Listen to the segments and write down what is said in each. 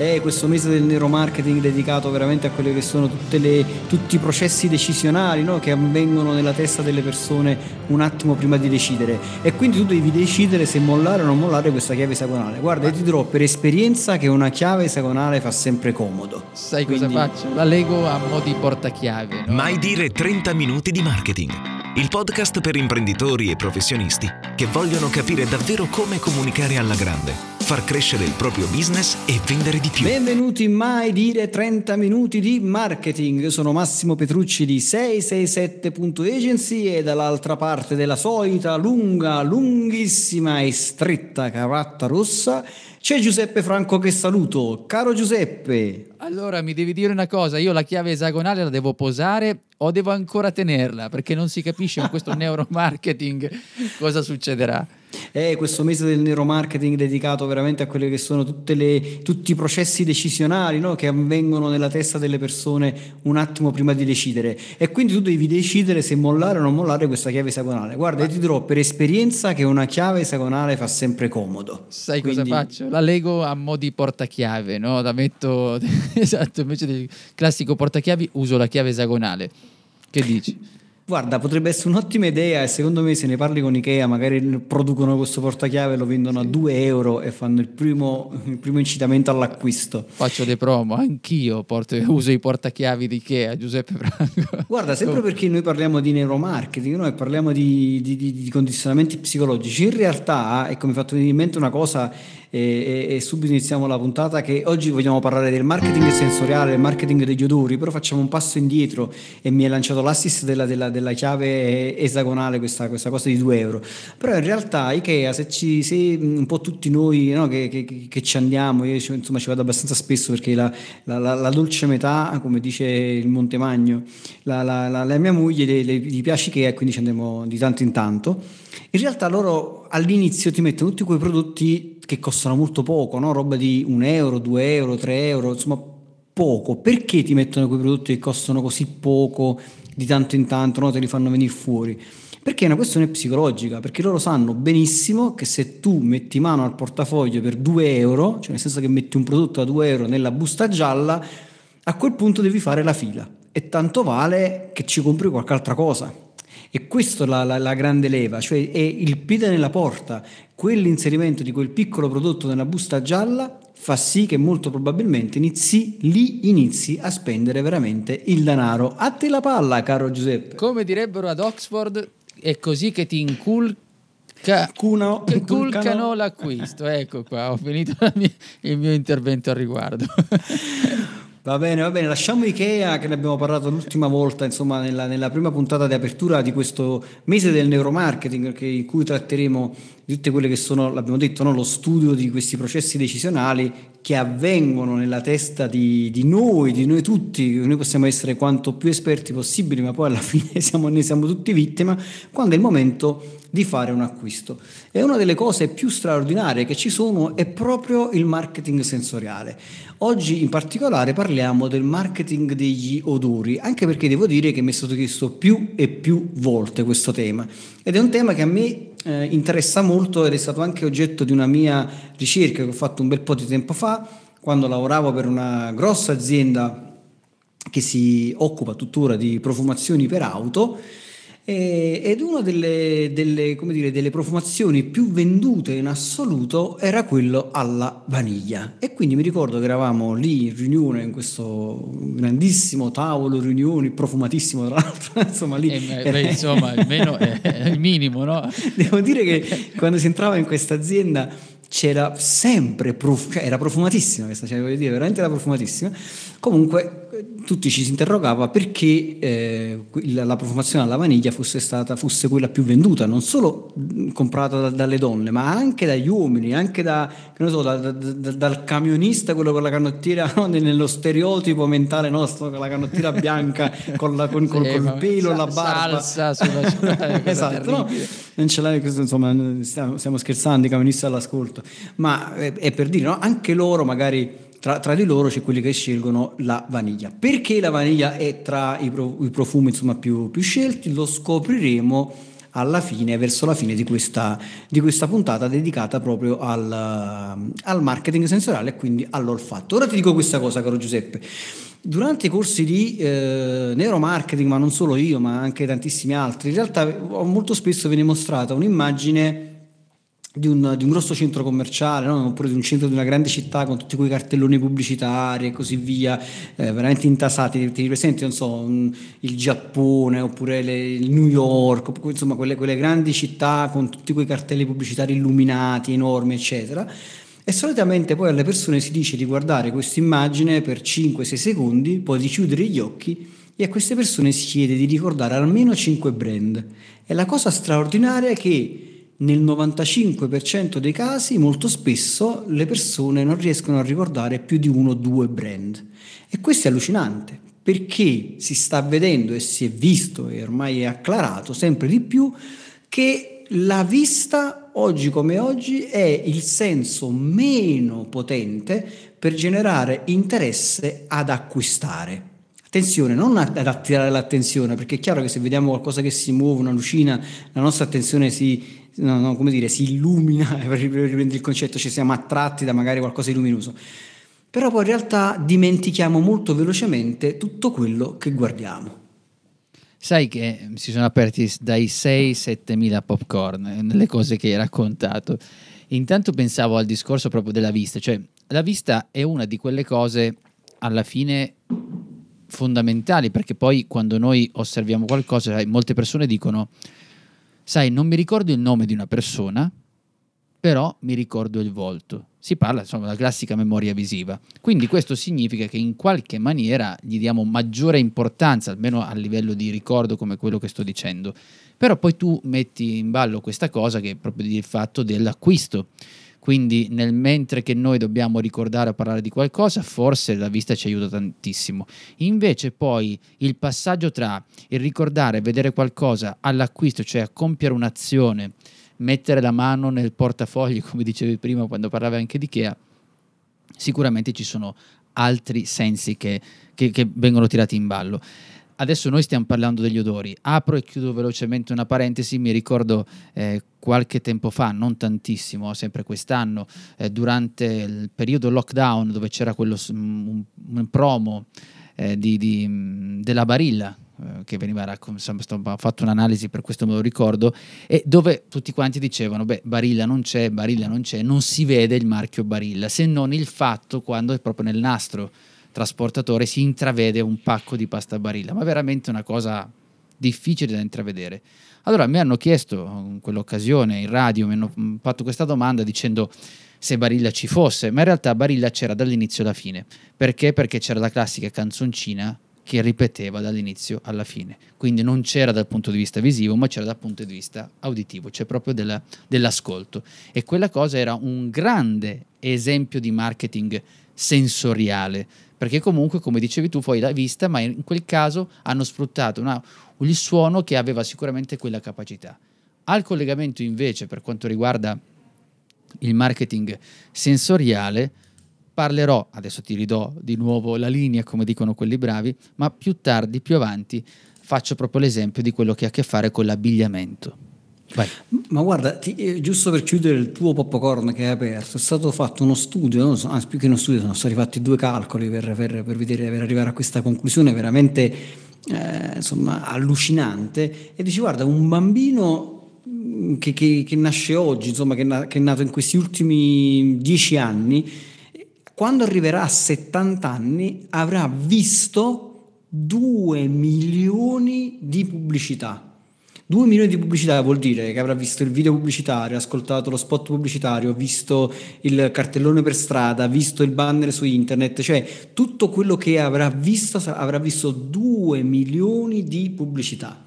è questo mese del neuromarketing dedicato veramente a quelli che sono le, tutti i processi decisionali no? che avvengono nella testa delle persone un attimo prima di decidere e quindi tu devi decidere se mollare o non mollare questa chiave esagonale. Guarda, io ti dirò per esperienza che una chiave esagonale fa sempre comodo. Sai quindi... cosa faccio? La leggo a mo' di portachiave. No? Mai dire 30 minuti di marketing. Il podcast per imprenditori e professionisti che vogliono capire davvero come comunicare alla grande far crescere il proprio business e vendere di più. Benvenuti in Mai Dire 30 Minuti di Marketing. Io sono Massimo Petrucci di 667.agency e dall'altra parte della solita lunga, lunghissima e stretta cravatta rossa c'è Giuseppe Franco che saluto. Caro Giuseppe. Allora mi devi dire una cosa, io la chiave esagonale la devo posare o devo ancora tenerla? Perché non si capisce con questo neuromarketing cosa succederà. È questo mese del neuromarketing dedicato veramente a quelli che sono le, tutti i processi decisionali no? che avvengono nella testa delle persone un attimo prima di decidere. E quindi tu devi decidere se mollare o non mollare questa chiave esagonale. Guarda, ti dirò per esperienza che una chiave esagonale fa sempre comodo. Sai quindi... cosa faccio? La leggo a mo' di portachiave, no? La metto esatto, invece del classico portachiavi uso la chiave esagonale. Che dici? Guarda, potrebbe essere un'ottima idea e secondo me se ne parli con Ikea magari producono questo portachiave, lo vendono a 2 euro e fanno il primo, il primo incitamento all'acquisto. Faccio dei promo, anch'io porto, uso i portachiavi di Ikea, Giuseppe Franco. Guarda, sempre perché noi parliamo di neuromarketing, noi parliamo di, di, di, di condizionamenti psicologici, in realtà, ecco mi è fatto venire in mente una cosa e, e, e, subito iniziamo la puntata che oggi vogliamo parlare del marketing sensoriale, del marketing degli odori, però facciamo un passo indietro e mi è lanciato l'assist della, della, della chiave esagonale, questa, questa, cosa di 2 euro. Però in realtà Ikea, se, ci, se un po' tutti noi no, che, che, che, ci andiamo, io insomma ci vado abbastanza spesso perché la, la, la, la dolce metà, come dice il Montemagno, la, mia moglie le, le, gli piace Ikea e quindi ci andiamo di tanto in tanto. In realtà loro all'inizio ti mettono tutti quei prodotti che costano molto poco, no? roba di 1 euro, 2 euro, 3 euro, insomma poco. Perché ti mettono quei prodotti che costano così poco di tanto in tanto, no? te li fanno venire fuori? Perché è una questione psicologica, perché loro sanno benissimo che se tu metti mano al portafoglio per 2 euro, cioè nel senso che metti un prodotto a 2 euro nella busta gialla, a quel punto devi fare la fila. E tanto vale che ci compri qualche altra cosa. Questa è la, la, la, grande leva, cioè è il piede nella porta, quell'inserimento di quel piccolo prodotto nella busta gialla fa sì che molto probabilmente inizi, lì inizi a spendere veramente il denaro. A te la palla, caro Giuseppe. Come direbbero ad Oxford, è così che ti inculca... Cuno, che inculcano l'acquisto. Ecco qua, ho finito mia, il mio intervento al riguardo. Va bene, va bene, lasciamo Ikea che ne abbiamo parlato l'ultima volta, insomma, nella, nella prima puntata di apertura di questo mese del neuromarketing, che, in cui tratteremo di tutte quelle che sono, l'abbiamo detto, no, lo studio di questi processi decisionali che avvengono nella testa di, di, noi, di noi tutti, noi possiamo essere quanto più esperti possibili, ma poi alla fine siamo, ne siamo tutti vittima, quando è il momento di fare un acquisto. E una delle cose più straordinarie che ci sono è proprio il marketing sensoriale. Oggi in particolare parliamo del marketing degli odori, anche perché devo dire che mi è stato chiesto più e più volte questo tema. Ed è un tema che a me eh, interessa molto ed è stato anche oggetto di una mia ricerca che ho fatto un bel po' di tempo fa, quando lavoravo per una grossa azienda che si occupa tuttora di profumazioni per auto ed una delle, delle, dire, delle, profumazioni più vendute in assoluto era quello alla vaniglia. E quindi mi ricordo che eravamo lì in riunione, in questo grandissimo tavolo riunioni, profumatissimo tra l'altro, insomma lì... Eh, beh, insomma, almeno è il minimo, no? Devo dire che quando si entrava in questa azienda c'era sempre, prof- cioè era profumatissima questa, cioè voglio dire, veramente era profumatissima. Comunque tutti ci si interrogava perché eh, la, profumazione alla vaniglia fosse stata fosse quella più venduta, non solo comprata da, dalle donne, ma anche dagli uomini, anche da, so, da, dal camionista, quello con la canottiera, no? nello stereotipo mentale nostro, con la canottiera bianca, con, la, con, col, col pelo, la barba. Salsa sulla sulla esatto, no? Ce l'hai, insomma, stiamo, stiamo scherzando, i camionisti all'ascolto, ma è, è per dire, no? anche loro magari tra, tra, di loro c'è quelli che scelgono la vaniglia. Perché la vaniglia è tra i, pro, i profumi insomma, più, più, scelti? Lo scopriremo alla fine, verso la fine di questa, di questa puntata dedicata proprio al, al marketing sensoriale e quindi all'olfatto. Ora ti dico questa cosa, caro Giuseppe. Durante i corsi di eh, neuromarketing, ma non solo io, ma anche tantissimi altri, in realtà molto spesso viene mostrata un'immagine di un, di un, grosso centro commerciale, no? oppure di un centro di una grande città con tutti quei cartelloni pubblicitari e così via, eh, veramente intasati. Ti presenti, non so, un, il Giappone oppure le, New York, insomma, quelle, quelle grandi città con tutti quei cartelli pubblicitari illuminati, enormi, eccetera e solitamente poi alle persone si dice di guardare questa immagine per 5-6 secondi, poi di chiudere gli occhi e a queste persone si chiede di ricordare almeno 5 brand. E la cosa straordinaria è che nel 95% dei casi molto spesso le persone non riescono a ricordare più di uno o due brand. E questo è allucinante perché si sta vedendo e si è visto e ormai è acclarato sempre di più che la vista oggi come oggi è il senso meno potente per generare interesse ad acquistare. Attenzione, non ad attirare l'attenzione, perché è chiaro che se vediamo qualcosa che si muove, una lucina, la nostra attenzione si, no, no, come dire, si illumina, per riprendere il concetto, ci siamo attratti da magari qualcosa di luminoso. Però poi in realtà dimentichiamo molto velocemente tutto quello che guardiamo. Sai che si sono aperti dai 6-7 mila popcorn eh, nelle cose che hai raccontato. Intanto pensavo al discorso proprio della vista, cioè la vista è una di quelle cose alla fine fondamentali perché poi quando noi osserviamo qualcosa, molte persone dicono, sai, non mi ricordo il nome di una persona, però mi ricordo il volto. Si parla insomma della classica memoria visiva. Quindi questo significa che in qualche maniera gli diamo maggiore importanza, almeno a livello di ricordo come quello che sto dicendo. Però poi tu metti in ballo questa cosa che è proprio il fatto dell'acquisto. Quindi nel mentre che noi dobbiamo ricordare o parlare di qualcosa, forse la vista ci aiuta tantissimo. Invece poi il passaggio tra il ricordare vedere qualcosa all'acquisto, cioè a compiere un'azione, mettere la mano nel portafogli, come dicevi prima quando parlavi anche di Ikea, sicuramente ci sono altri sensi che, che, che vengono tirati in ballo. Adesso noi stiamo parlando degli odori. Apro e chiudo velocemente una parentesi. Mi ricordo eh, qualche tempo fa, non tantissimo, sempre quest'anno, eh, durante il periodo lockdown, dove c'era quello, un, un promo eh, di, di, della Barilla, eh, che veniva raccontato, ho fatto un'analisi per questo me lo ricordo, e dove tutti quanti dicevano, beh, Barilla non c'è, Barilla non c'è, non si vede il marchio Barilla, se non il fatto quando è proprio nel nastro trasportatore si intravede un pacco di pasta Barilla, ma veramente una cosa difficile da intravedere. Allora mi hanno chiesto in quell'occasione in radio, mi hanno mm, fatto questa domanda dicendo se Barilla ci fosse, ma in realtà Barilla c'era dall'inizio alla fine. Perché? Perché c'era la classica canzoncina che ripeteva dall'inizio alla fine. Quindi non c'era dal punto di vista visivo, ma c'era dal punto di vista auditivo, cioè proprio della, dell'ascolto. E quella cosa era un grande esempio di marketing sensoriale, perché comunque, come dicevi tu, poi la vista, ma in quel caso hanno sfruttato una, il suono che aveva sicuramente quella capacità. Al collegamento invece, per quanto riguarda il marketing sensoriale, parlerò, adesso ti ridò di nuovo la linea come dicono quelli bravi, ma più tardi, più avanti, faccio proprio l'esempio di quello che ha a che fare con l'abbigliamento. Vai. Ma guarda, ti, eh, giusto per chiudere il tuo popcorn che hai aperto, è stato fatto uno studio, no? anzi più che uno studio, sono stati fatti due calcoli per, per, per, vedere, per arrivare a questa conclusione veramente eh, insomma, allucinante. E dici, guarda, un bambino mm, che, che, che nasce oggi, insomma, che, che è nato in questi ultimi dieci anni, quando arriverà a 70 anni avrà visto 2 milioni di pubblicità. 2 milioni di pubblicità vuol dire che avrà visto il video pubblicitario, ascoltato lo spot pubblicitario, visto il cartellone per strada, visto il banner su internet, cioè tutto quello che avrà visto avrà visto 2 milioni di pubblicità.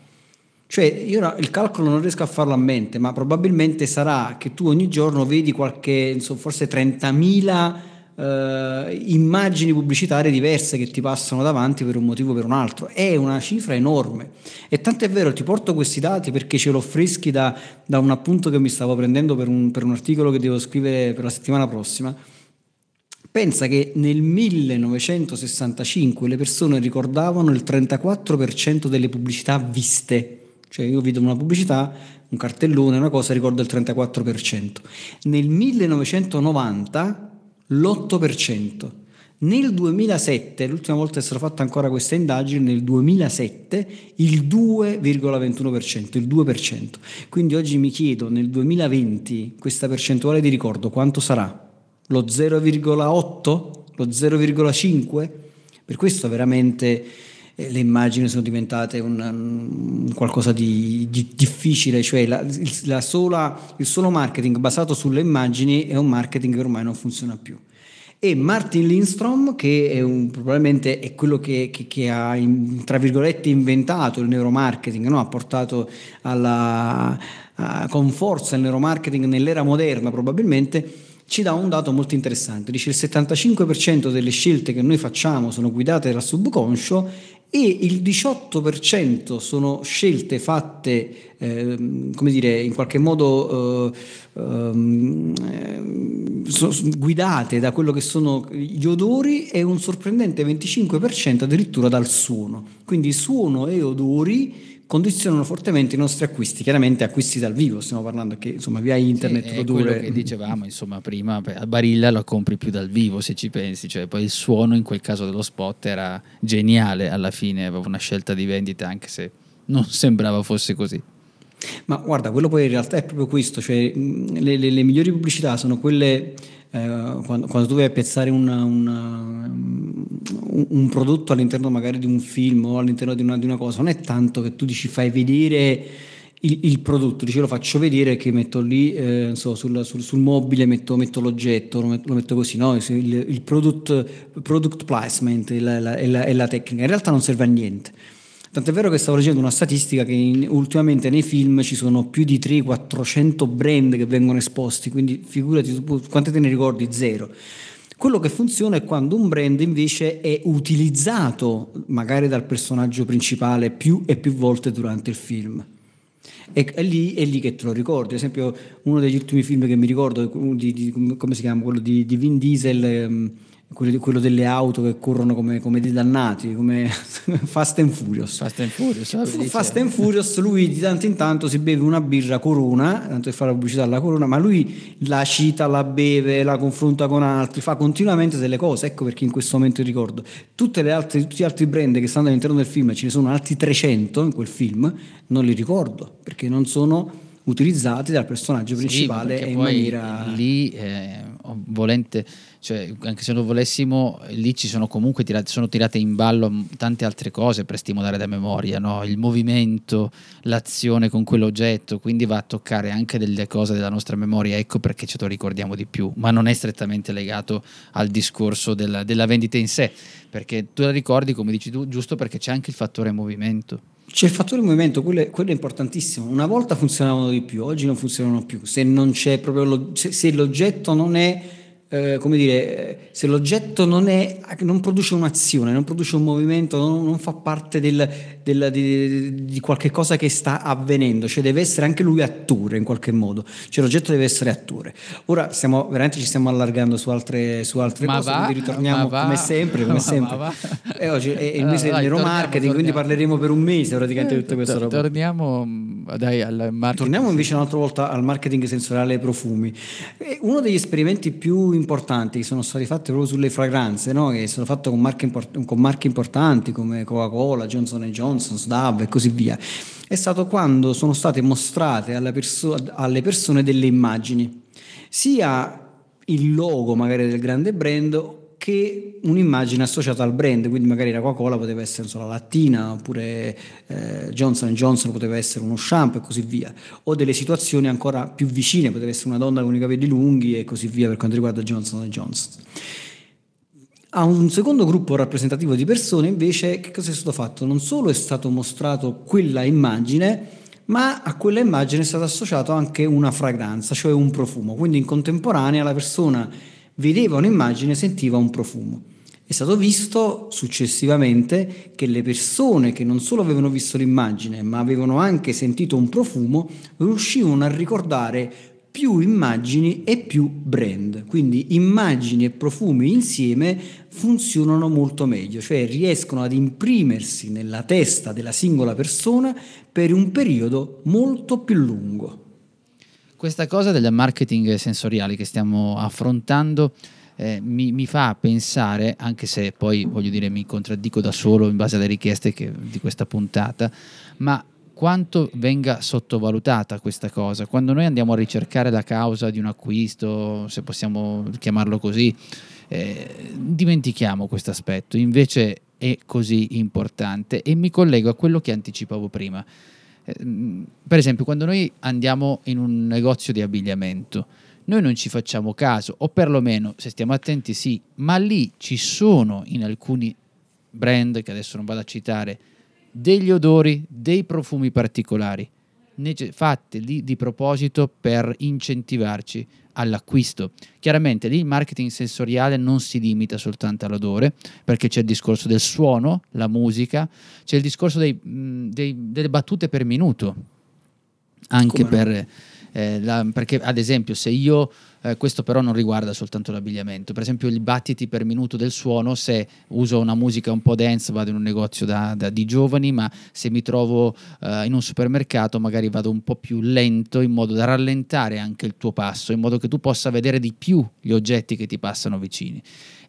Cioè, io il calcolo non riesco a farlo a mente, ma probabilmente sarà che tu ogni giorno vedi qualche, insomma, forse 30.000 eh, immagini pubblicitarie diverse che ti passano davanti per un motivo o per un altro. È una cifra enorme. E tanto è vero, ti porto questi dati perché ce l'ho freschi da, da un appunto che mi stavo prendendo per un, per un articolo che devo scrivere per la settimana prossima. Pensa che nel 1965 le persone ricordavano il 34% delle pubblicità viste Cioè io vedo una pubblicità, un cartellone, una cosa, ricordo il 34%. Nel 1990 l'8%. Nel 2007, l'ultima volta è stata fatta ancora questa indagine, nel 2007 il 2,21%, il 2%. Quindi oggi mi chiedo, nel 2020, questa percentuale di ricordo quanto sarà? Lo 0,8? Lo 0,5? Per questo veramente le immagini sono diventate un, un qualcosa di, di, difficile, cioè la, la sola, il solo marketing basato sulle immagini è un marketing che ormai non funziona più e Martin Lindstrom, che è un, probabilmente è quello che, che, che, ha, tra virgolette, inventato il neuromarketing, no? ha portato alla, a, con forza il neuromarketing nell'era moderna probabilmente, ci dà un dato molto interessante. Dice il 75% delle scelte che noi facciamo sono guidate dal subconscio e il 18% sono scelte fatte, eh, come dire, in qualche modo eh, eh, so, guidate da quello che sono gli odori e un sorprendente 25% addirittura dal suono. Quindi suono e odori condizionano fortemente i nostri acquisti, chiaramente acquisti dal vivo, stiamo parlando che insomma via internet sì, produrre... quello che dicevamo, insomma, prima a Barilla lo compri più dal vivo se ci pensi, cioè poi il suono in quel caso dello spot era geniale alla fine, aveva una scelta di vendita anche se non sembrava fosse così. Ma guarda, quello poi in realtà è proprio questo, cioè le, le, le migliori pubblicità sono quelle eh, quando, quando, tu vai a piazzare una, una, un, un, prodotto all'interno magari di un film o all'interno di una, di una, cosa, non è tanto che tu dici fai vedere il, il prodotto, dici lo faccio vedere che metto lì eh, so, sul, sul, sul, mobile, metto, metto l'oggetto, lo metto, lo metto, così, no? il, il product, product placement è la, la, la, è la tecnica, in realtà non serve a niente Tant'è vero che stavo leggendo una statistica che in, ultimamente nei film ci sono più di 300-400 brand che vengono esposti, quindi figurati quante te ne ricordi? Zero. Quello che funziona è quando un brand invece è utilizzato magari dal personaggio principale più e più volte durante il film. E è lì, è lì, che te lo ricordi. Ad esempio, uno degli ultimi film che mi ricordo, di, di, come si chiama? Quello di, di Vin Diesel. Ehm, quello, quello, delle auto che corrono come, come dei dannati, come Fast and Furious. Fast and Furious, Fast and Furious, lui di tanto in tanto si beve una birra Corona, tanto per fare la pubblicità alla Corona, ma lui la cita, la beve, la confronta con altri, fa continuamente delle cose. Ecco perché in questo momento ricordo. Tutte le altre, tutti gli altri brand che stanno all'interno del film, ce ne sono altri 300 in quel film, non li ricordo perché non sono utilizzati dal personaggio principale sì, in maniera lì eh, volente cioè, anche se non volessimo lì ci sono comunque tirate, sono tirate in ballo tante altre cose per stimolare la memoria no? il movimento l'azione con quell'oggetto quindi va a toccare anche delle cose della nostra memoria ecco perché ce lo ricordiamo di più ma non è strettamente legato al discorso della, della vendita in sé perché tu la ricordi come dici tu giusto perché c'è anche il fattore movimento c'è il fattore movimento, quello è, quello è, importantissimo. Una volta funzionavano di più, oggi non funzionano più. Se, non proprio se l'oggetto non è eh, come dire, se l'oggetto non, è, non, produce un'azione, non produce un movimento, non, non fa parte del, del, di, di, qualche cosa che sta avvenendo, cioè deve essere anche lui attore in qualche modo, cioè l'oggetto deve essere attore. Ora stiamo, veramente ci stiamo allargando su altre, su altre cose, va, quindi ritorniamo come sempre, come sempre. E oggi è il mese del neuromarketing, quindi parleremo per un mese praticamente di tutta questa roba. Torniamo, dai, al marketing. Torniamo invece un'altra volta al marketing sensoriale profumi. Uno degli esperimenti più importanti importanti che sono stati fatti proprio sulle fragranze, no? che sono fatti con marche, import- con marche importanti come Coca-Cola, Johnson Johnson, Dove e così via, è stato quando sono state mostrate perso- alle persone delle immagini, sia il logo magari del grande brand che un'immagine associata al brand, quindi magari la Coca-Cola poteva essere so, la lattina, oppure eh, Johnson Johnson poteva essere uno shampoo e così via, o delle situazioni ancora più vicine, poteva essere una donna con i capelli lunghi e così via per quanto riguarda Johnson Johnson. A un secondo gruppo rappresentativo di persone invece che cosa è stato fatto? Non solo è stato mostrato quella immagine, ma a quella immagine è stata associata anche una fragranza, cioè un profumo, quindi in contemporanea la persona vedeva un'immagine, sentiva un profumo. È stato visto successivamente che le persone che non solo avevano visto l'immagine, ma avevano anche sentito un profumo, riuscivano a ricordare più immagini e più brand. Quindi immagini e profumi insieme funzionano molto meglio, cioè riescono ad imprimersi nella testa della singola persona per un periodo molto più lungo. Questa cosa del marketing sensoriale che stiamo affrontando eh, mi, mi, fa pensare, anche se poi voglio dire mi contraddico da solo in base alle richieste che, di questa puntata, ma quanto venga sottovalutata questa cosa. Quando noi andiamo a ricercare la causa di un acquisto, se possiamo chiamarlo così, eh, dimentichiamo questo aspetto, invece è così importante e mi collego a quello che anticipavo prima. Eh, per esempio, quando noi andiamo in un negozio di abbigliamento, noi non ci facciamo caso, o perlomeno se stiamo attenti sì, ma lì ci sono in alcuni brand, che adesso non vado a citare, degli odori, dei profumi particolari, fatti lì di proposito per incentivarci all'acquisto. Chiaramente lì il marketing sensoriale non si limita soltanto all'odore, perché c'è il discorso del suono, la musica, c'è il discorso dei, dei, delle battute per minuto, anche Come per... No? Eh, la, perché ad esempio se io eh, questo però non riguarda soltanto l'abbigliamento. Per esempio i battiti per minuto del suono, se uso una musica un po' dance vado in un negozio da, da, di giovani, ma se mi trovo eh, in un supermercato magari vado un po' più lento in modo da rallentare anche il tuo passo, in modo che tu possa vedere di più gli oggetti che ti passano vicini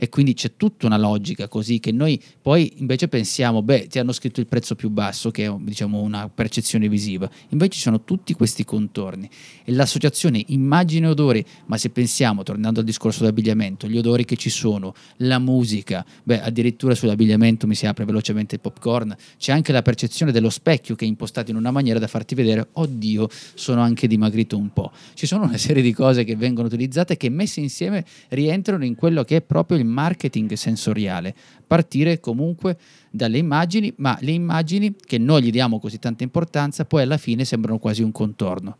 e quindi c'è tutta una logica così che noi poi invece pensiamo, beh, ti hanno scritto il prezzo più basso, che è diciamo una percezione visiva, invece ci sono tutti questi contorni e l'associazione immagine e odore, ma se pensiamo, tornando al discorso dell'abbigliamento, gli odori che ci sono, la musica, beh, addirittura sull'abbigliamento mi si apre velocemente il popcorn, c'è anche la percezione dello specchio che è impostato in una maniera da farti vedere, oddio, sono anche dimagrito un po'. Ci sono una serie di cose che vengono utilizzate che messe insieme rientrano in quello che è proprio il marketing sensoriale, partire comunque dalle immagini, ma le immagini che noi gli diamo così tanta importanza poi alla fine sembrano quasi un contorno.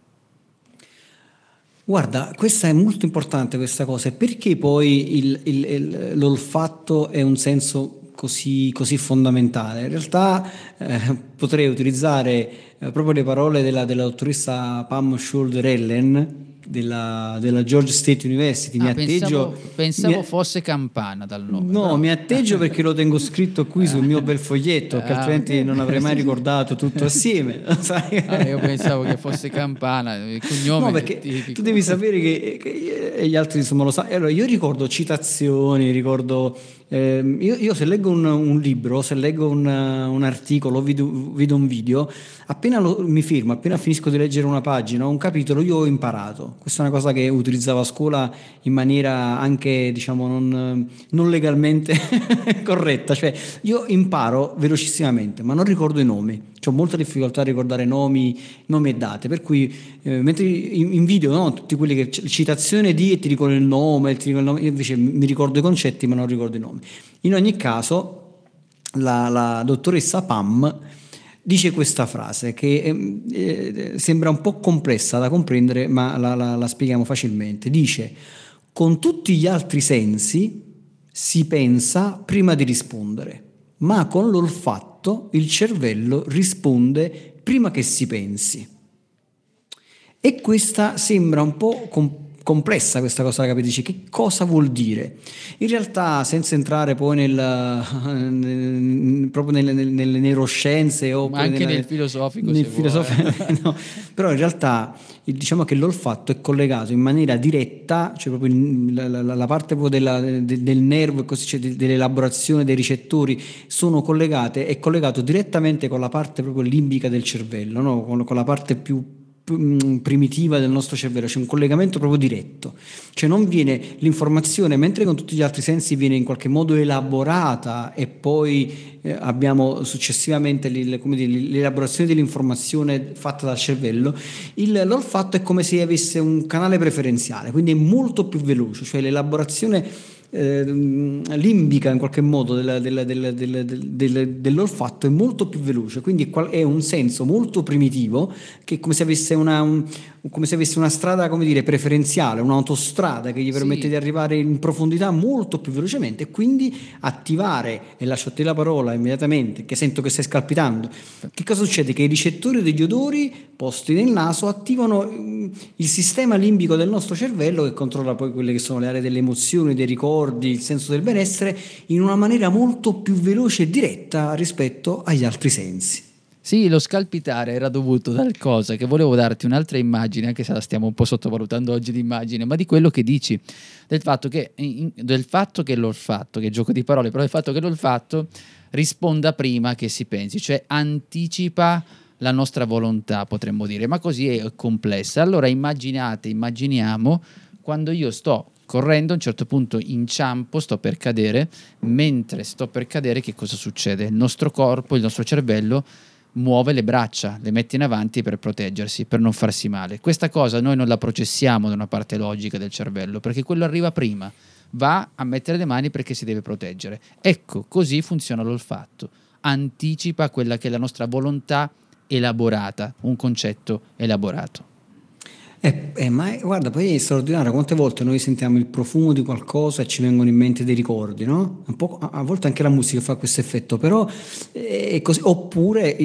Guarda, questa è molto importante questa cosa, perché poi il, il, il, l'olfatto è un senso così, così fondamentale? In realtà eh, potrei utilizzare eh, proprio le parole della, della dottoressa Pam Schulder-Ellen, della, della, Georgia State University. Ah, mi atteggio, pensavo, pensavo mi, fosse Campana dal nome. No, però. mi atteggio perché lo tengo scritto qui sul mio bel foglietto, che ah, altrimenti non avrei mai ricordato tutto assieme. Ah, io pensavo che fosse Campana, il cognome. No, perché tu devi sapere che, che, e gli altri insomma lo sanno. Allora, io ricordo citazioni, ricordo eh, io, io, se leggo un, un, libro, se leggo un, un articolo, vedo, vedo, un video, appena lo, mi firmo, appena finisco di leggere una pagina o un capitolo, io ho imparato. Questa è una cosa che utilizzavo a scuola in maniera anche, diciamo, non, non legalmente corretta. Cioè, io imparo velocissimamente, ma non ricordo i nomi. Ho molta difficoltà a ricordare nomi, nomi e date, per cui eh, mentre in, in no, tutti quelli che citazione di e ti dicono il nome, ti dico il nome, invece mi ricordo i concetti ma non ricordo i nomi. In ogni caso, la, la dottoressa Pam dice questa frase che ehm, eh, sembra un po' complessa da comprendere, ma la, la, la spieghiamo facilmente. Dice, con tutti gli altri sensi si pensa prima di rispondere, ma con l'olfatto il cervello risponde prima che si pensi. E questa sembra un po' complessa complessa questa cosa da capire, dici che cosa vuol dire? In realtà senza entrare poi nel, nel, proprio nelle, nelle, neuroscienze o anche nella, nel filosofico, nel filosofico no. però in realtà diciamo che l'olfatto è collegato in maniera diretta, cioè proprio la, la, la parte della, de, del nervo così, cioè dell'elaborazione dei ricettori sono collegate, è collegato direttamente con la parte proprio limbica del cervello, no? con, con la parte più primitiva del nostro cervello, c'è un collegamento proprio diretto, cioè non viene l'informazione, mentre con tutti gli altri sensi viene in qualche modo elaborata e poi eh, abbiamo successivamente dire, l'elaborazione dell'informazione fatta dal cervello, il, l'olfatto è come se avesse un canale preferenziale, quindi è molto più veloce, cioè l'elaborazione eh, limbica in qualche modo della, della, della, dell'olfatto è molto più veloce, quindi è un senso molto primitivo che è come se avesse una, un, come se avesse una strada come dire, preferenziale, un'autostrada che gli permette sì. di arrivare in profondità molto più velocemente e quindi attivare, e lascio a te la parola immediatamente, che sento che stai scalpitando, che cosa succede? Che i ricettori degli odori posti nel naso attivano mm, il sistema limbico del nostro cervello che controlla poi quelle che sono le aree delle emozioni, dei ricordi, ricordi, il senso del benessere in una maniera molto più veloce e diretta rispetto agli altri sensi. Sì, lo scalpitare era dovuto dal cosa che volevo darti un'altra immagine, anche se la stiamo un po' sottovalutando oggi l'immagine, ma di quello che dici, del fatto che, del fatto che l'olfatto, che gioco di parole, però del fatto che l'olfatto risponda prima che si pensi, cioè anticipa la nostra volontà, potremmo dire, ma così è complessa. Allora immaginate, immaginiamo quando io sto correndo, a un certo punto inciampo, sto per cadere, mentre sto per cadere che cosa succede? Il nostro corpo, il nostro cervello muove le braccia, le mette in avanti per proteggersi, per non farsi male. Questa cosa noi non la processiamo da una parte logica del cervello, perché quello arriva prima, va a mettere le mani perché si deve proteggere. Ecco, così funziona l'olfatto, anticipa quella che è la nostra volontà elaborata, un concetto elaborato. Eh, eh, ma guarda, poi è straordinario, quante volte noi sentiamo il profumo di qualcosa e ci vengono in mente dei ricordi, no? a volte anche la musica fa questo effetto, però eh, è così. Oppure,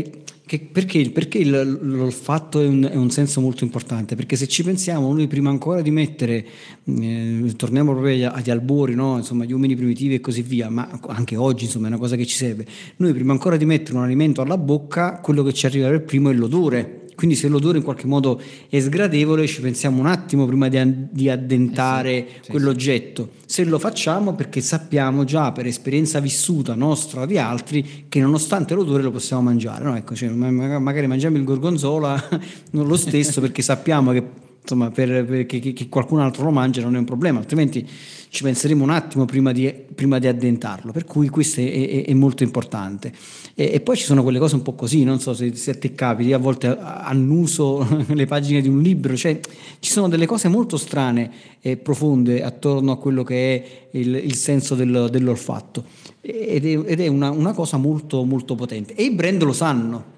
che, perché, perché il, l'olfatto è un, è un, senso molto importante? Perché se ci pensiamo, noi prima ancora di mettere, eh, torniamo proprio agli, albori, no? insomma, gli uomini primitivi e così via, ma anche oggi insomma, è una cosa che ci serve, noi prima ancora di mettere un alimento alla bocca, quello che ci arriva per primo è l'odore quindi se l'odore in qualche modo è sgradevole ci pensiamo un attimo prima di, di addentare eh sì, quell'oggetto. Sì. Se lo facciamo perché sappiamo già per esperienza vissuta nostra o di altri che nonostante l'odore lo possiamo mangiare. No? Ecco, cioè, magari mangiamo il gorgonzola non lo stesso perché sappiamo che insomma, per, per che, che, qualcun altro lo mangia non è un problema, altrimenti ci penseremo un attimo prima di, prima di addentarlo, per cui questo è, è, è molto importante. E, e, poi ci sono quelle cose un po' così, non so se, se a te capiti, a volte annuso le pagine di un libro, cioè ci sono delle cose molto strane e profonde attorno a quello che è il, il senso del, dell'olfatto. Ed è, ed è una, una cosa molto, molto potente. E i brand lo sanno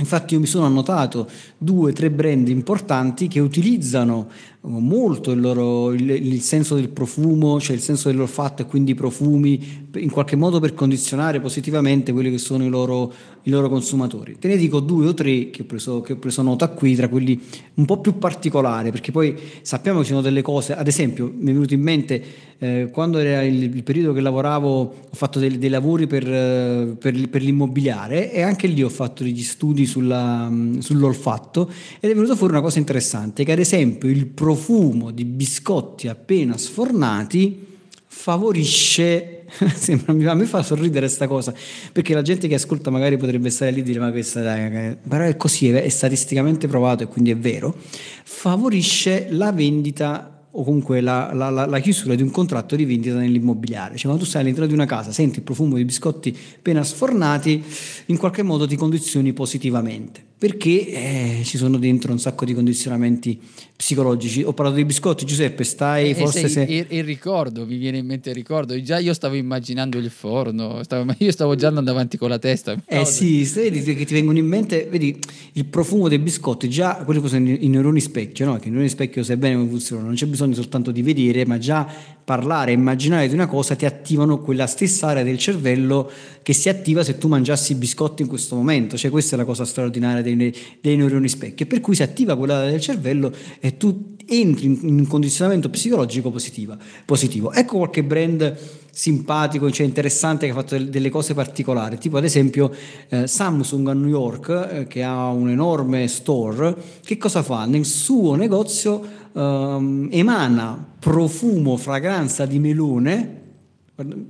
Infatti io mi sono annotato due o tre brand importanti che utilizzano molto il, loro, il, il, senso del profumo, cioè il senso dell'olfatto e quindi i profumi, in qualche modo per condizionare positivamente quelli che sono i loro, i loro consumatori. Te ne dico due o tre che ho, preso, che ho preso nota qui, tra quelli un po' più particolari, perché poi sappiamo che ci sono delle cose, ad esempio mi è venuto in mente eh, quando era il, il, periodo che lavoravo, ho fatto dei, dei lavori per, eh, per, per, l'immobiliare e anche lì ho fatto degli studi sulla, sull'olfatto ed è venuto fuori una cosa interessante, che ad esempio il profumo di biscotti appena sfornati favorisce a me fa sorridere questa cosa perché la gente che ascolta magari potrebbe stare lì e dire ma questa dai, però è così è statisticamente provato e quindi è vero favorisce la vendita o comunque la, la, la, chiusura di un contratto di vendita nell'immobiliare. Cioè, quando tu stai all'interno di una casa, senti il profumo di biscotti appena sfornati, in qualche modo ti condizioni positivamente perché eh, ci sono dentro un sacco di condizionamenti psicologici. Ho parlato di biscotti, Giuseppe, stai eh, forse... Se... Il, ricordo, mi viene in mente il ricordo, già io stavo immaginando il forno, stavo, io stavo già andando avanti con la testa. Eh sì, vedi che ti vengono in mente, vedi, il profumo dei biscotti, già quelli che sono i neuroni specchio, no? che i neuroni specchio sai bene come funzionano, non c'è bisogno soltanto di vedere, ma già parlare, immaginare di una cosa ti attivano quella stessa area del cervello che si attiva se tu mangiassi biscotti in questo momento, cioè questa è la cosa straordinaria dei, dei neuroni specchio, per cui si attiva quella del cervello e tu entri in un condizionamento psicologico positiva, positivo. Ecco qualche brand simpatico, cioè interessante che ha fatto delle cose particolari, tipo ad esempio eh, Samsung a New York eh, che ha un enorme store, che cosa fa? Nel suo negozio eh, emana profumo, fragranza di melone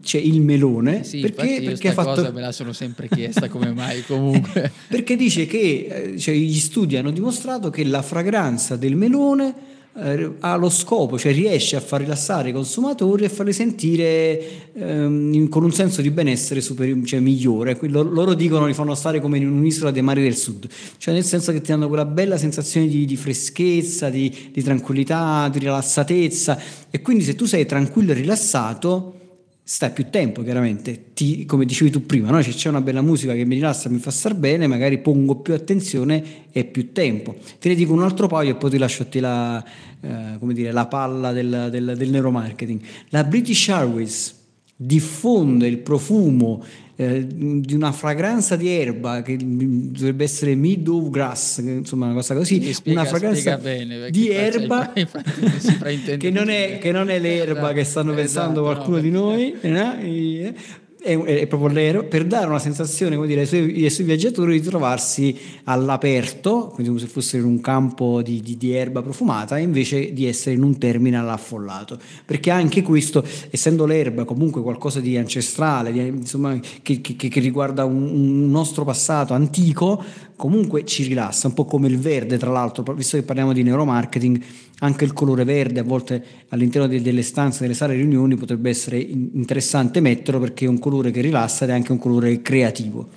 c'è il melone sì, perché, perché ha fatto cosa me la sono sempre chiesta come mai comunque. Perché dice che eh, cioè, gli studi hanno dimostrato che la fragranza del melone eh, ha lo scopo, cioè riesce a far rilassare i consumatori e farli sentire ehm, con un senso di benessere superiore, cioè migliore. Loro, loro dicono li fanno stare come in un'isola dei mari del sud, cioè nel senso che ti danno quella bella sensazione di, di freschezza, di, di tranquillità, di rilassatezza. E quindi se tu sei tranquillo e rilassato stai più tempo chiaramente, Ti, come dicevi tu prima, no? se c'è una bella musica che mi rilassa, mi fa star bene, magari pongo più attenzione e più tempo. Te ne dico un altro paio e poi ti lascio te la, eh, dire, la palla del, del, del neuromarketing. La British Airways diffonde il profumo eh, di una fragranza di erba che dovrebbe essere meadow grass, insomma una cosa così, sì, spiega, una fragranza bene, di erba che, non è, che, non è, l'erba esatto, che stanno pensando esatto, qualcuno no, di noi, eh? è, è, proprio l'ero, per dare una sensazione, come dire, ai suoi, ai suoi, viaggiatori di trovarsi all'aperto, quindi come se fossero in un campo di, di, di, erba profumata, invece di essere in un terminal affollato. Perché anche questo, essendo l'erba comunque qualcosa di ancestrale, di, insomma, che, che, che, riguarda un, un nostro passato antico, comunque ci rilassa, un po' come il verde, tra l'altro, visto che parliamo di neuromarketing, anche il colore verde a volte all'interno delle stanze, delle sale riunioni potrebbe essere interessante metterlo perché è un colore che rilassa ed è anche un colore creativo.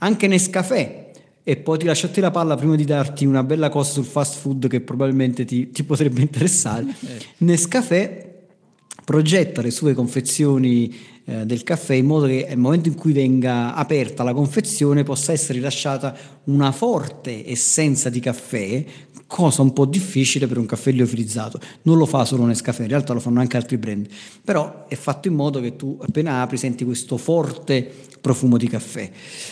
Anche Nescafè, e poi ti lascio a te la palla prima di darti una bella cosa sul fast food che probabilmente ti, ti potrebbe interessare. Eh. Nescafè progetta le sue confezioni eh, del caffè in modo che nel momento in cui venga aperta la confezione possa essere rilasciata una forte essenza di caffè cosa un po' difficile per un caffè liofilizzato. Non lo fa solo Nescafè, in realtà lo fanno anche altri brand, però è fatto in modo che tu appena apri senti questo forte profumo di caffè.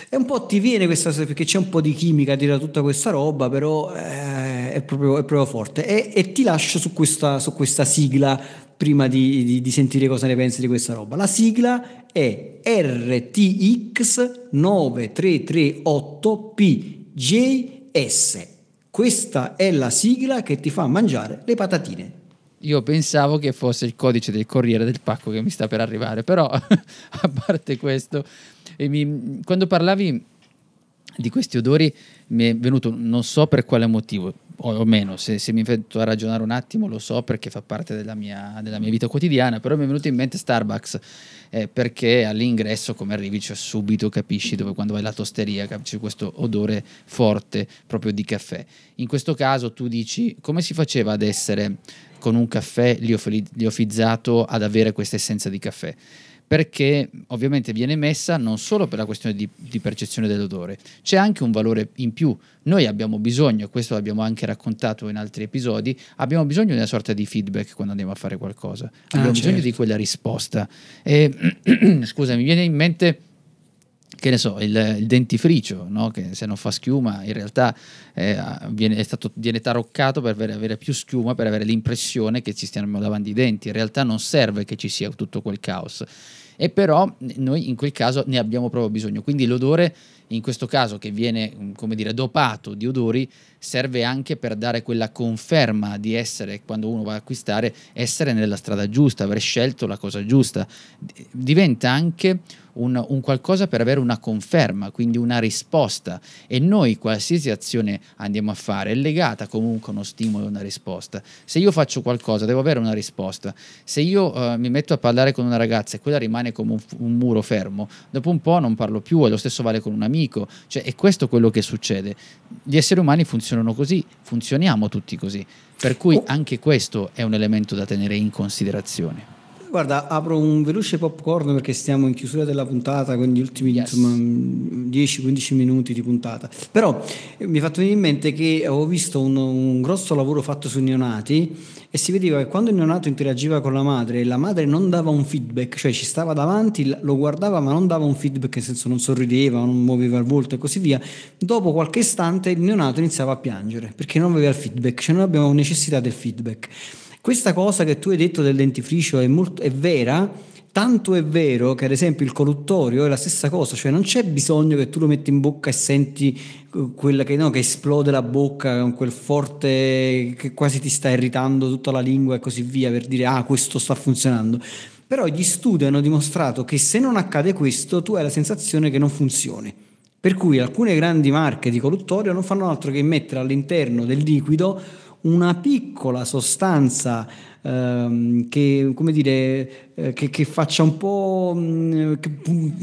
E un po' ti viene questa perché c'è un po' di chimica dietro tutta questa roba, però eh, è, proprio, è, proprio, forte. E, e ti lascio su questa, su questa sigla prima di, di, di, sentire cosa ne pensi di questa roba. La sigla è RTX 9338PJS. Questa è la sigla che ti fa mangiare le patatine. Io pensavo che fosse il codice del corriere del pacco che mi sta per arrivare, però a parte questo, mi, quando parlavi di questi odori mi è venuto, non so per quale motivo, o meno, se, se mi metto a ragionare un attimo lo so perché fa parte della mia, della mia vita quotidiana, però mi è venuto in mente Starbucks eh, perché all'ingresso come arrivi cioè, subito capisci dove quando vai all'osteria c'è questo odore forte proprio di caffè. In questo caso tu dici come si faceva ad essere con un caffè liofizzato ad avere questa essenza di caffè? Perché ovviamente viene messa non solo per la questione di, di, percezione dell'odore, c'è anche un valore in più. Noi abbiamo bisogno, questo l'abbiamo anche raccontato in altri episodi, abbiamo bisogno di una sorta di feedback quando andiamo a fare qualcosa, abbiamo ah, bisogno certo. di quella risposta. E, scusa, mi viene in mente che ne so, il, il dentifricio, no? che se non fa schiuma in realtà eh, viene, stato, viene, taroccato per avere, avere, più schiuma, per avere l'impressione che ci stiano lavando i denti. In realtà non serve che ci sia tutto quel caos. E però noi in quel caso ne abbiamo proprio bisogno. Quindi l'odore in questo caso che viene come dire dopato di odori serve anche per dare quella conferma di essere quando uno va ad acquistare essere nella strada giusta aver scelto la cosa giusta diventa anche un, un, qualcosa per avere una conferma, quindi una risposta. E noi qualsiasi azione andiamo a fare è legata comunque a uno stimolo e una risposta. Se io faccio qualcosa, devo avere una risposta. Se io uh, mi metto a parlare con una ragazza e quella rimane come un, un, muro fermo, dopo un po' non parlo più, e lo stesso vale con un amico. Cioè, è questo quello che succede. Gli esseri umani funzionano così, funzioniamo tutti così. Per cui oh. anche questo è un elemento da tenere in considerazione. Guarda, apro un veloce popcorn perché stiamo in chiusura della puntata, quindi gli ultimi yes. 10-15 minuti di puntata. Però eh, mi è fatto venire in mente che avevo visto un, un, grosso lavoro fatto sui neonati e si vedeva che quando il neonato interagiva con la madre, la madre non dava un feedback, cioè ci stava davanti, lo guardava ma non dava un feedback, nel senso non sorrideva, non muoveva il volto e così via. Dopo qualche istante il neonato iniziava a piangere perché non aveva il feedback, cioè noi abbiamo necessità del feedback. Questa cosa che tu hai detto del dentifricio è, molto, è vera, tanto è vero che ad esempio il colluttorio è la stessa cosa, cioè non c'è bisogno che tu lo metti in bocca e senti eh, quella che, no, che esplode la bocca con quel forte che quasi ti sta irritando tutta la lingua e così via per dire ah questo sta funzionando. Però gli studi hanno dimostrato che se non accade questo tu hai la sensazione che non funzioni. Per cui alcune grandi marche di colluttorio non fanno altro che mettere all'interno del liquido una piccola sostanza ehm, che, come dire, che, che, faccia un po', mm, che,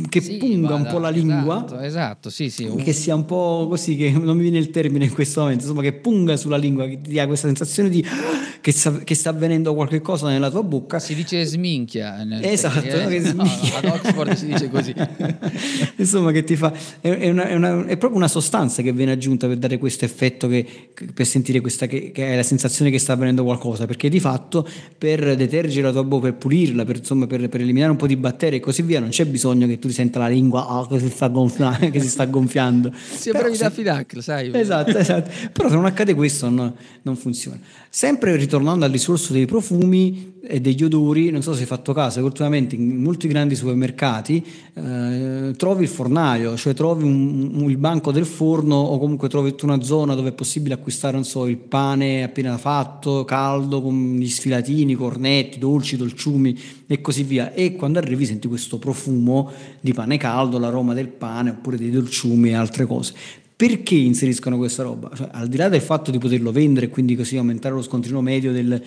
che sì, punga vada, un po' la lingua. Esatto, esatto sì, sì. Che sia un po' così, che non mi viene il termine in questo momento, insomma, che punga sulla lingua, che ti dia questa sensazione di che sta, che sta avvenendo qualche cosa nella tua bocca. Si dice sminchia. esatto, no, no, ad Oxford si dice così. insomma, che ti fa, è, una, è, una, è, proprio una sostanza che viene aggiunta per dare questo effetto, che, per sentire questa, che, che è la sensazione che sta avvenendo qualcosa, perché di fatto per detergere la tua bocca, per pulirla, per, insomma, per, per, eliminare un po' di batteri e così via, non c'è bisogno che tu senta la lingua oh, che, si sta gonfiando, che si sta gonfiando. Si bravi da Fidaclo, sai. Esatto, esatto. Però se non accade questo no, non funziona. Sempre ritornando al discorso dei profumi e degli odori, non so se hai fatto caso, che ultimamente in molti grandi supermercati eh, trovi il fornaio, cioè trovi un, un, il banco del forno o comunque trovi una zona dove è possibile acquistare, non so, il pane appena fatto, caldo, con gli sfilatini, cornetti, dolci, dolciumi e così via. E quando arrivi senti questo profumo di pane caldo, l'aroma del pane oppure dei dolciumi e altre cose. Perché inseriscono questa roba? Cioè, al di là del fatto di poterlo vendere e quindi così aumentare lo scontrino medio del,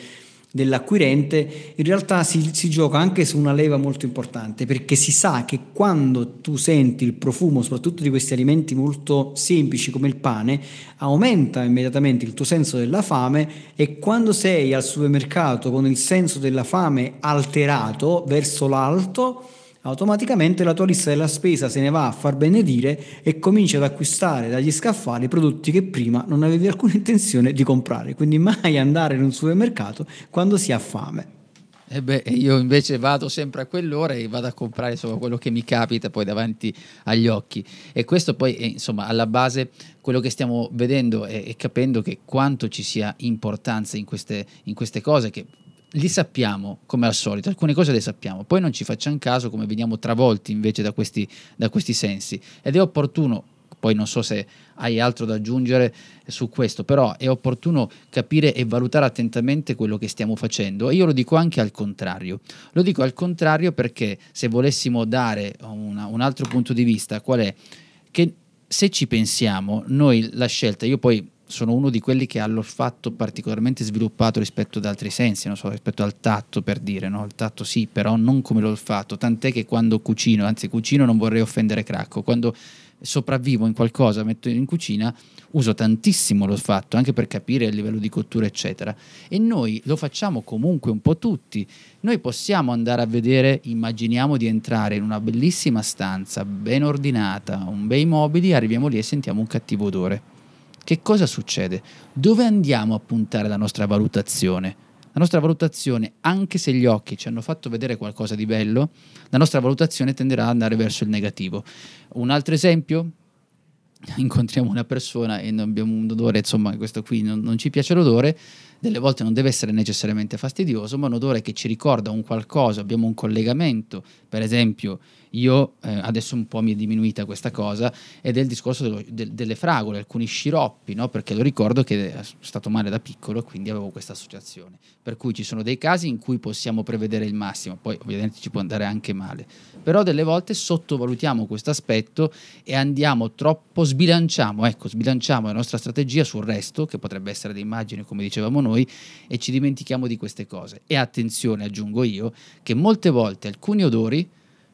dell'acquirente, in realtà si, si, gioca anche su una leva molto importante perché si sa che quando tu senti il profumo, soprattutto di questi alimenti molto semplici come il pane, aumenta immediatamente il tuo senso della fame e quando sei al supermercato con il senso della fame alterato verso l'alto, automaticamente la tua lista della spesa se ne va a far benedire e cominci ad acquistare dagli scaffali prodotti che prima non avevi alcuna intenzione di comprare. Quindi mai andare in un supermercato quando si ha fame. E eh beh, io invece vado sempre a quell'ora e vado a comprare insomma, quello che mi capita poi davanti agli occhi. E questo poi è insomma alla base quello che stiamo vedendo e, e capendo che quanto ci sia importanza in queste, in queste cose che li sappiamo come al solito, alcune cose le sappiamo, poi non ci facciamo caso come veniamo travolti invece da questi, da questi sensi. Ed è opportuno, poi non so se hai altro da aggiungere su questo, però è opportuno capire e valutare attentamente quello che stiamo facendo. E io lo dico anche al contrario, lo dico al contrario perché se volessimo dare una, un altro punto di vista, qual è? Che se ci pensiamo, noi la scelta, io poi sono uno di quelli che ha l'olfatto particolarmente sviluppato rispetto ad altri sensi, so, rispetto al tatto per dire, no? il tatto sì, però non come l'olfatto, tant'è che quando cucino, anzi cucino non vorrei offendere Cracco, quando sopravvivo in qualcosa, metto in cucina, uso tantissimo l'olfatto, anche per capire il livello di cottura, eccetera. E noi lo facciamo comunque un po' tutti. Noi possiamo andare a vedere, immaginiamo di entrare in una bellissima stanza, ben ordinata, un bei mobili, arriviamo lì e sentiamo un cattivo odore che cosa succede? Dove andiamo a puntare la nostra valutazione? La nostra valutazione, anche se gli occhi ci hanno fatto vedere qualcosa di bello, la nostra valutazione tenderà ad andare verso il negativo. Un altro esempio? Incontriamo una persona e abbiamo un odore, insomma, questo qui non, non ci piace l'odore, delle volte non deve essere necessariamente fastidioso, ma un odore che ci ricorda un qualcosa, abbiamo un collegamento, per esempio io eh, adesso un po' mi è diminuita questa cosa ed è il discorso dello, de, delle fragole, alcuni sciroppi, no? perché lo ricordo che è stato male da piccolo e quindi avevo questa associazione. Per cui ci sono dei casi in cui possiamo prevedere il massimo, poi ovviamente ci può andare anche male, però delle volte sottovalutiamo questo aspetto e andiamo troppo, sbilanciamo, ecco, sbilanciamo la nostra strategia sul resto, che potrebbe essere di immagini come dicevamo noi, e ci dimentichiamo di queste cose. E attenzione, aggiungo io, che molte volte alcuni odori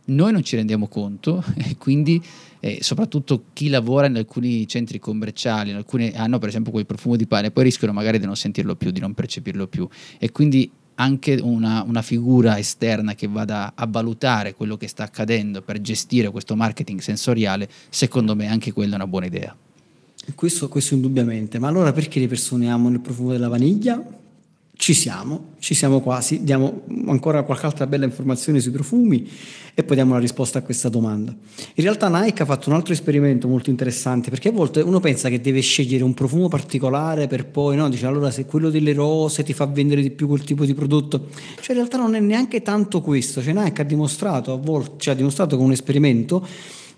noi non ci rendiamo conto e quindi eh, soprattutto chi lavora in alcuni centri commerciali, in alcuni hanno per esempio quel profumo di pane, poi rischiano magari di non sentirlo più, di non percepirlo più e quindi anche una, una, figura esterna che vada a valutare quello che sta accadendo per gestire questo marketing sensoriale, secondo me anche quella è una buona idea. Questo, questo indubbiamente, ma allora perché le persone amano il profumo della vaniglia? Ci siamo, ci siamo quasi, diamo ancora qualche altra bella informazione sui profumi e poi diamo la risposta a questa domanda. In realtà Nike ha fatto un altro esperimento molto interessante perché a volte uno pensa che deve scegliere un profumo particolare per poi, no, dice allora se quello delle rose ti fa vendere di più quel tipo di prodotto, cioè in realtà non è neanche tanto questo, cioè Nike ha dimostrato, a volte, cioè ha dimostrato con un esperimento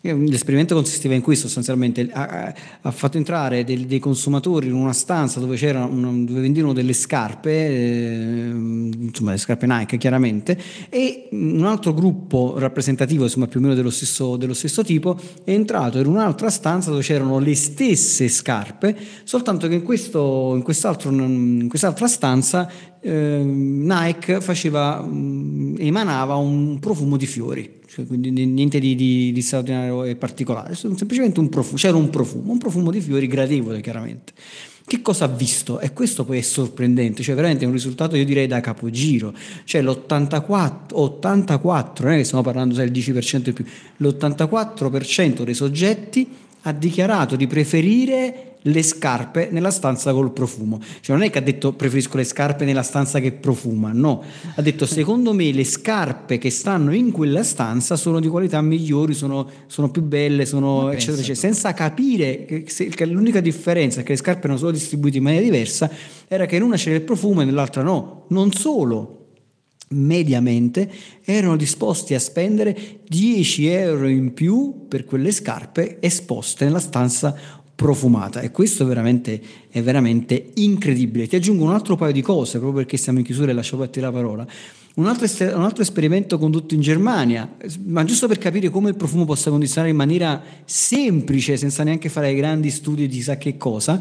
L'esperimento consisteva in questo sostanzialmente, ha, ha fatto entrare dei, dei, consumatori in una stanza dove, una, dove vendevano delle scarpe, eh, insomma le scarpe Nike chiaramente, e un altro gruppo rappresentativo, insomma più o meno dello stesso, dello stesso tipo, è entrato in un'altra stanza dove c'erano le stesse scarpe, soltanto che in, questo, in, in quest'altra stanza eh, Nike faceva, mh, emanava un profumo di fiori cioè, quindi niente di, di, di, straordinario e particolare, semplicemente un profumo, c'era un profumo, un profumo di fiori gradevole chiaramente. Che cosa ha visto? E questo poi è sorprendente, cioè veramente è un risultato io direi da capogiro, cioè l'84, 84, non è che stiamo parlando del 10% in più, l'84% dei soggetti ha dichiarato di preferire le scarpe nella stanza col profumo. Cioè non è che ha detto preferisco le scarpe nella stanza che profuma, no. Ha detto secondo me le scarpe che stanno in quella stanza sono di qualità migliori, sono, sono più belle, sono eccetera, eccetera, senza capire che, se, che l'unica differenza è che le scarpe erano solo distribuite in maniera diversa era che in una c'era il profumo e nell'altra no. Non solo, mediamente erano disposti a spendere 10 euro in più per quelle scarpe esposte nella stanza profumata e questo veramente, è veramente incredibile. Ti aggiungo un altro paio di cose, proprio perché siamo in chiusura e lascio a te la parola. Un altro, un altro, esperimento condotto in Germania, ma giusto per capire come il profumo possa condizionare in maniera semplice, senza neanche fare grandi studi di chissà che cosa,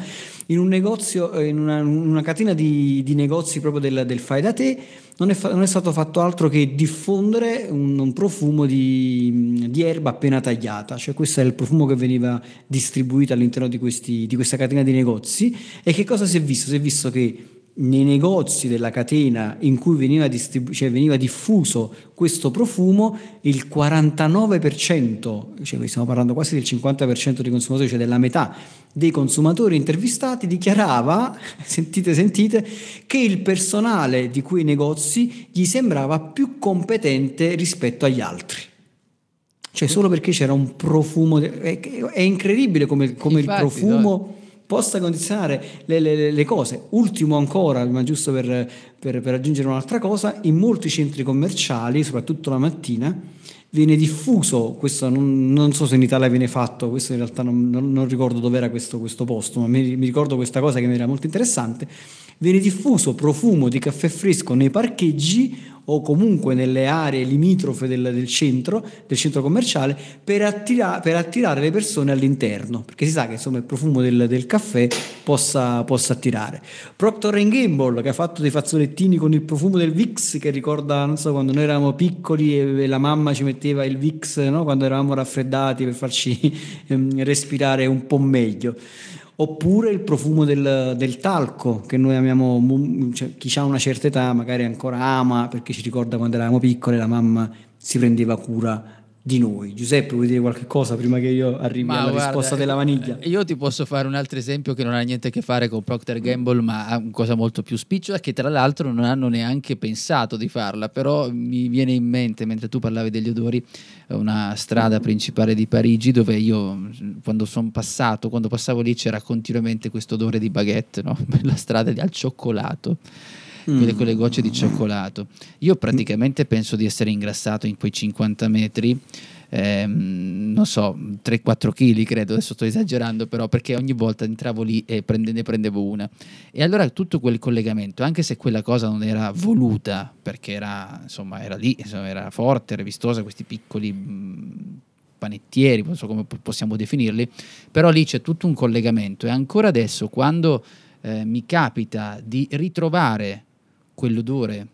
in un negozio, in una, una catena di, di, negozi proprio del, del fai da te, non è, fa, non è, stato fatto altro che diffondere un, un profumo di, di, erba appena tagliata, cioè questo è il profumo che veniva distribuito all'interno di, questi, di questa catena di negozi. E che cosa si è visto? Si è visto che nei negozi della catena in cui veniva, distribu- cioè veniva diffuso questo profumo, il 49%, cioè stiamo parlando quasi del 50% dei consumatori, cioè della metà dei consumatori intervistati, dichiarava, sentite, sentite, che il personale di quei negozi gli sembrava più competente rispetto agli altri. Cioè solo perché c'era un profumo, è, è incredibile come, come Infatti, il profumo possa condizionare le, le, le, cose. Ultimo ancora, ma giusto per, per, per aggiungere un'altra cosa, in molti centri commerciali, soprattutto la mattina, viene diffuso, questo non, non, so se in Italia viene fatto, questo in realtà non, non, non ricordo dove era questo, questo posto, ma mi, mi, ricordo questa cosa che mi era molto interessante, viene diffuso profumo di caffè fresco nei parcheggi o comunque nelle aree limitrofe del, del centro, del centro commerciale, per, attira, per, attirare le persone all'interno, perché si sa che insomma, il profumo del, del caffè possa, possa, attirare. Procter Gamble, che ha fatto dei fazzolettini con il profumo del Vix, che ricorda, non so, quando noi eravamo piccoli e, e la mamma ci metteva il Vix, no? quando eravamo raffreddati per farci ehm, respirare un po' meglio oppure il profumo del, del talco che noi amiamo, cioè, chi ha una certa età magari ancora ama perché ci ricorda quando eravamo piccoli la mamma si prendeva cura di noi. Giuseppe, vuoi dire qualche cosa prima che io arrivi ma alla guarda, risposta della vaniglia? Eh, io ti posso fare un altro esempio che non ha niente a che fare con Procter Gamble, ma ha una cosa molto più spicciola che tra l'altro non hanno neanche pensato di farla, però mi viene in mente mentre tu parlavi degli odori una strada principale di Parigi dove io quando sono passato, quando passavo lì c'era continuamente questo odore di baguette, no? la strada al cioccolato mm. quelle gocce di cioccolato. Io praticamente penso di essere ingrassato in quei 50 metri. Ehm, non so, 3-4 kg credo, adesso sto esagerando però perché ogni volta entravo lì e prende, ne prendevo una. E allora tutto quel collegamento, anche se quella cosa non era voluta, perché era, insomma, era lì, insomma, era forte, era vistosa, questi piccoli mh, panettieri, non so come possiamo definirli, però lì c'è tutto un collegamento e ancora adesso quando eh, mi capita di ritrovare quell'odore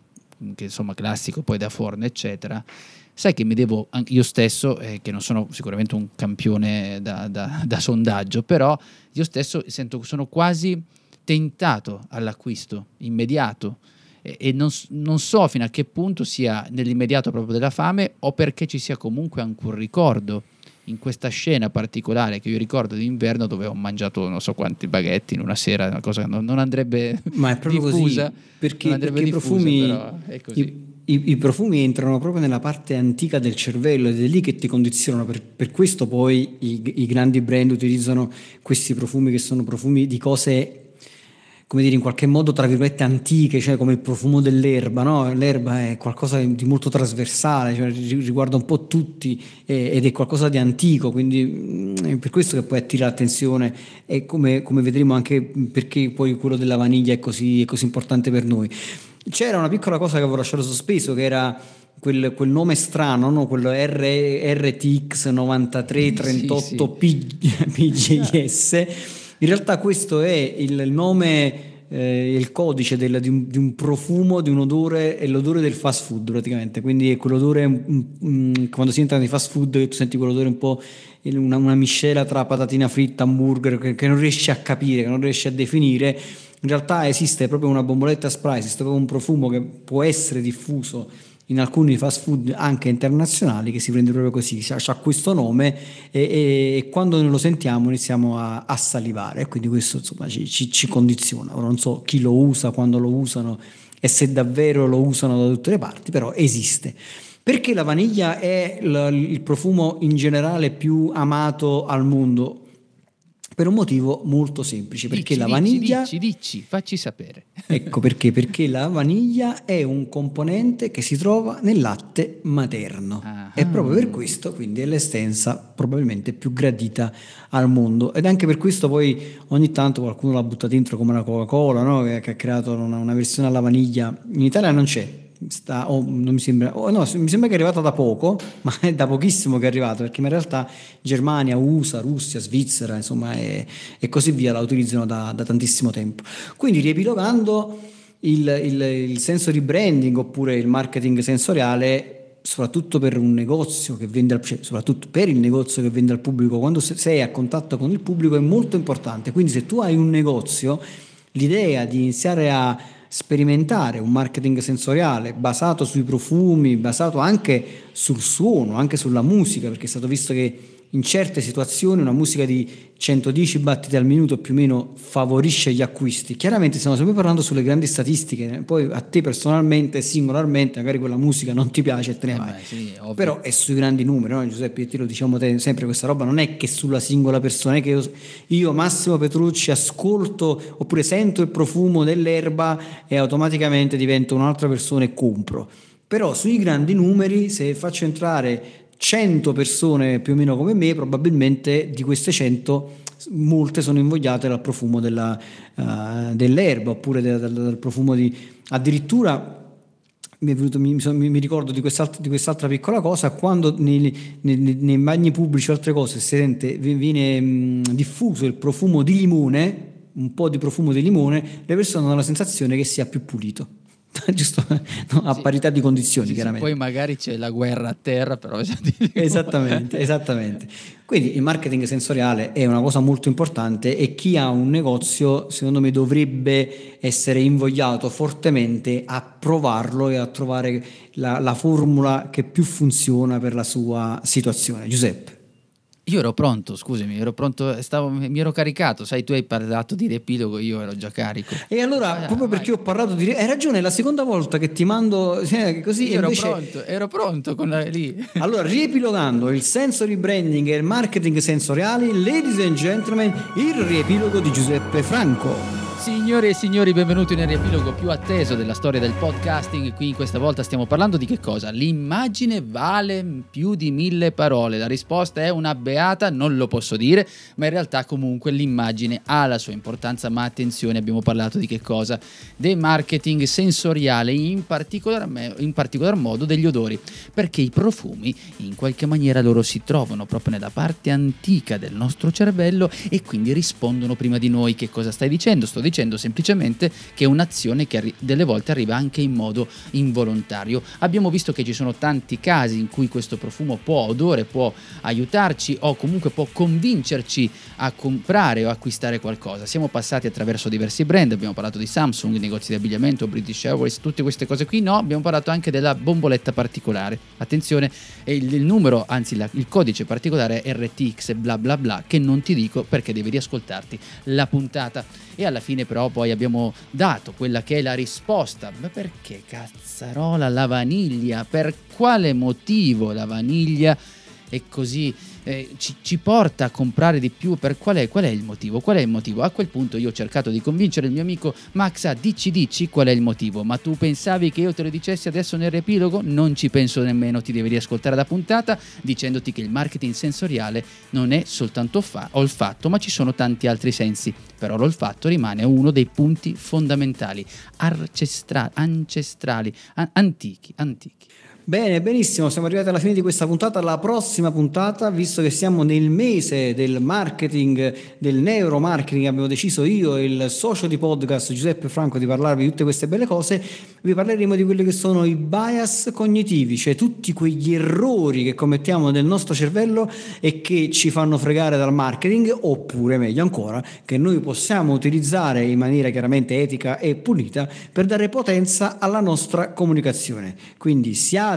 che insomma classico poi da forno eccetera sai che mi devo io stesso eh, che non sono sicuramente un campione da, da, da sondaggio però io stesso sento sono quasi tentato all'acquisto immediato. E, e non, non, so fino a che punto sia nell'immediato proprio della fame o perché ci sia comunque anche un ricordo in questa scena particolare che io ricordo d'inverno dove ho mangiato non so quanti baghetti in una sera, una cosa che non, non andrebbe Ma è proprio diffusa, così, perché, perché diffusa, i, profumi, i, i, i, profumi entrano proprio nella parte antica del cervello ed è lì che ti condizionano, per, per questo poi i, i grandi brand utilizzano questi profumi che sono profumi di cose come dire, in qualche modo, tra virgolette, antiche, cioè come il profumo dell'erba, no? L'erba è qualcosa di molto trasversale, cioè riguarda un po' tutti eh, ed è qualcosa di antico, quindi mm, è per questo che poi attira l'attenzione e come, come vedremo anche perché poi quello della vaniglia è così, è così importante per noi. C'era una piccola cosa che avevo lasciato sospeso, che era quel, quel, nome strano, no? quello R, RTX 9338 sì, sì. PGS. In realtà questo è il nome, eh, il codice del, di, un, di, un, profumo, di un odore, è l'odore del fast food praticamente, quindi è quell'odore, mm, mm, quando si entra nei fast food tu senti quell'odore un po' una, una miscela tra patatina fritta, hamburger, che, che non riesci a capire, che non riesci a definire, in realtà esiste proprio una bomboletta spray, esiste proprio un profumo che può essere diffuso in alcuni fast food anche internazionali che si prende proprio così, ha questo nome e, e, e, quando noi lo sentiamo iniziamo a, a salivare e quindi questo insomma ci, ci, ci, condiziona. Ora non so chi lo usa, quando lo usano e se davvero lo usano da tutte le parti, però esiste. Perché la vaniglia è il, il profumo in generale più amato al mondo? Per un motivo molto semplice, perché dici, la vaniglia... Dici, dici, facci sapere. Ecco perché, perché la vaniglia è un componente che si trova nel latte materno ah, e proprio per questo quindi è l'essenza probabilmente più gradita al mondo ed anche per questo poi ogni tanto qualcuno l'ha buttata dentro come la Coca-Cola no? che, che, ha creato una, una versione alla vaniglia, in Italia non c'è, sta, oh, non mi sembra, oh, no, mi sembra che è arrivata da poco, ma è da pochissimo che è arrivata, perché in realtà Germania, USA, Russia, Svizzera, insomma, e, e così via la utilizzano da, da, tantissimo tempo. Quindi riepilogando il, il, il senso di branding oppure il marketing sensoriale soprattutto per un negozio che vende cioè, soprattutto per il negozio che vende al pubblico, quando sei a contatto con il pubblico è molto importante. Quindi se tu hai un negozio, l'idea di iniziare a sperimentare un marketing sensoriale basato sui profumi, basato anche sul suono, anche sulla musica, perché è stato visto che in certe situazioni una musica di 110 battiti al minuto più o meno favorisce gli acquisti. Chiaramente stiamo sempre parlando sulle grandi statistiche, poi a te personalmente, singolarmente, magari quella musica non ti piace e te ne eh vai. Sì, Però è sui grandi numeri, no? Giuseppe, te lo diciamo te, sempre questa roba non è che sulla singola persona, è che io, io Massimo Petrucci ascolto oppure sento il profumo dell'erba e automaticamente divento un'altra persona e compro. Però sui grandi numeri, se faccio entrare 100 persone più o meno come me, probabilmente di queste 100 molte sono invogliate dal profumo della, uh, dell'erba oppure del, del, del, profumo di... addirittura mi, venuto, mi, mi ricordo di quest'altra, di quest'altra, piccola cosa, quando nei, nei, nei bagni pubblici o altre cose sente, viene mh, diffuso il profumo di limone, un po' di profumo di limone, le persone hanno la sensazione che sia più pulito. giusto no, a sì. parità di condizioni sì, chiaramente. Sì, poi magari c'è la guerra a terra, però esattamente, esattamente. Quindi il marketing sensoriale è una cosa molto importante e chi ha un negozio, secondo me, dovrebbe essere invogliato fortemente a provarlo e a trovare la, la formula che più funziona per la sua situazione. Giuseppe. Io ero pronto, scusami, ero pronto, stavo, mi ero caricato, sai, tu hai parlato di riepilogo, io ero già carico. E allora, ah, proprio vai. perché ho parlato di... Hai ragione, è la seconda volta che ti mando eh, così... Io invece... ero pronto, ero pronto con la, lì. Allora, riepilogando il sensory branding e il marketing sensoriali, ladies and gentlemen, il riepilogo di Giuseppe Franco. Signore e signori, benvenuti nel riepilogo più atteso della storia del podcasting. Qui questa volta stiamo parlando di che cosa? L'immagine vale più di mille parole. La risposta è una beata, non lo posso dire, ma in realtà comunque l'immagine ha la sua importanza. Ma attenzione, abbiamo parlato di che cosa? Del marketing sensoriale, in particolar, in particolar modo degli odori, perché i profumi in qualche maniera loro si trovano proprio nella parte antica del nostro cervello e quindi rispondono prima di noi. Che cosa stai dicendo? Sto dicendo semplicemente che è un'azione che arri- delle volte arriva anche in modo involontario. Abbiamo visto che ci sono tanti casi in cui questo profumo può, odore, può aiutarci o comunque può convincerci a comprare o acquistare qualcosa. Siamo passati attraverso diversi brand, abbiamo parlato di Samsung, negozi di abbigliamento, British Airways, tutte queste cose qui. No, abbiamo parlato anche della bomboletta particolare. Attenzione, il, il numero, anzi la, il codice particolare è RTX bla bla bla che non ti dico perché devi riascoltarti la puntata e alla fine però poi abbiamo dato quella che è la risposta. Ma perché cazzarola la vaniglia? Per quale motivo la vaniglia è così eh, ci, ci, porta a comprare di più per qual è, qual è, il motivo? Qual è il motivo? A quel punto io ho cercato di convincere il mio amico Max a dici dici qual è il motivo, ma tu pensavi che io te lo dicessi adesso nel riepilogo? Non ci penso nemmeno, ti devi riascoltare la puntata dicendoti che il marketing sensoriale non è soltanto fa- olfatto, ma ci sono tanti altri sensi, però l'olfatto rimane uno dei punti fondamentali, ancestra- ancestrali, an- antichi, antichi. Bene, benissimo, siamo arrivati alla fine di questa puntata. La prossima puntata, visto che siamo nel mese del marketing, del neuromarketing, abbiamo deciso io e il socio di podcast Giuseppe Franco di parlarvi di tutte queste belle cose, vi parleremo di quelli che sono i bias cognitivi, cioè tutti quegli errori che commettiamo nel nostro cervello e che ci fanno fregare dal marketing, oppure meglio ancora, che noi possiamo utilizzare in maniera chiaramente etica e pulita per dare potenza alla nostra comunicazione. Quindi siate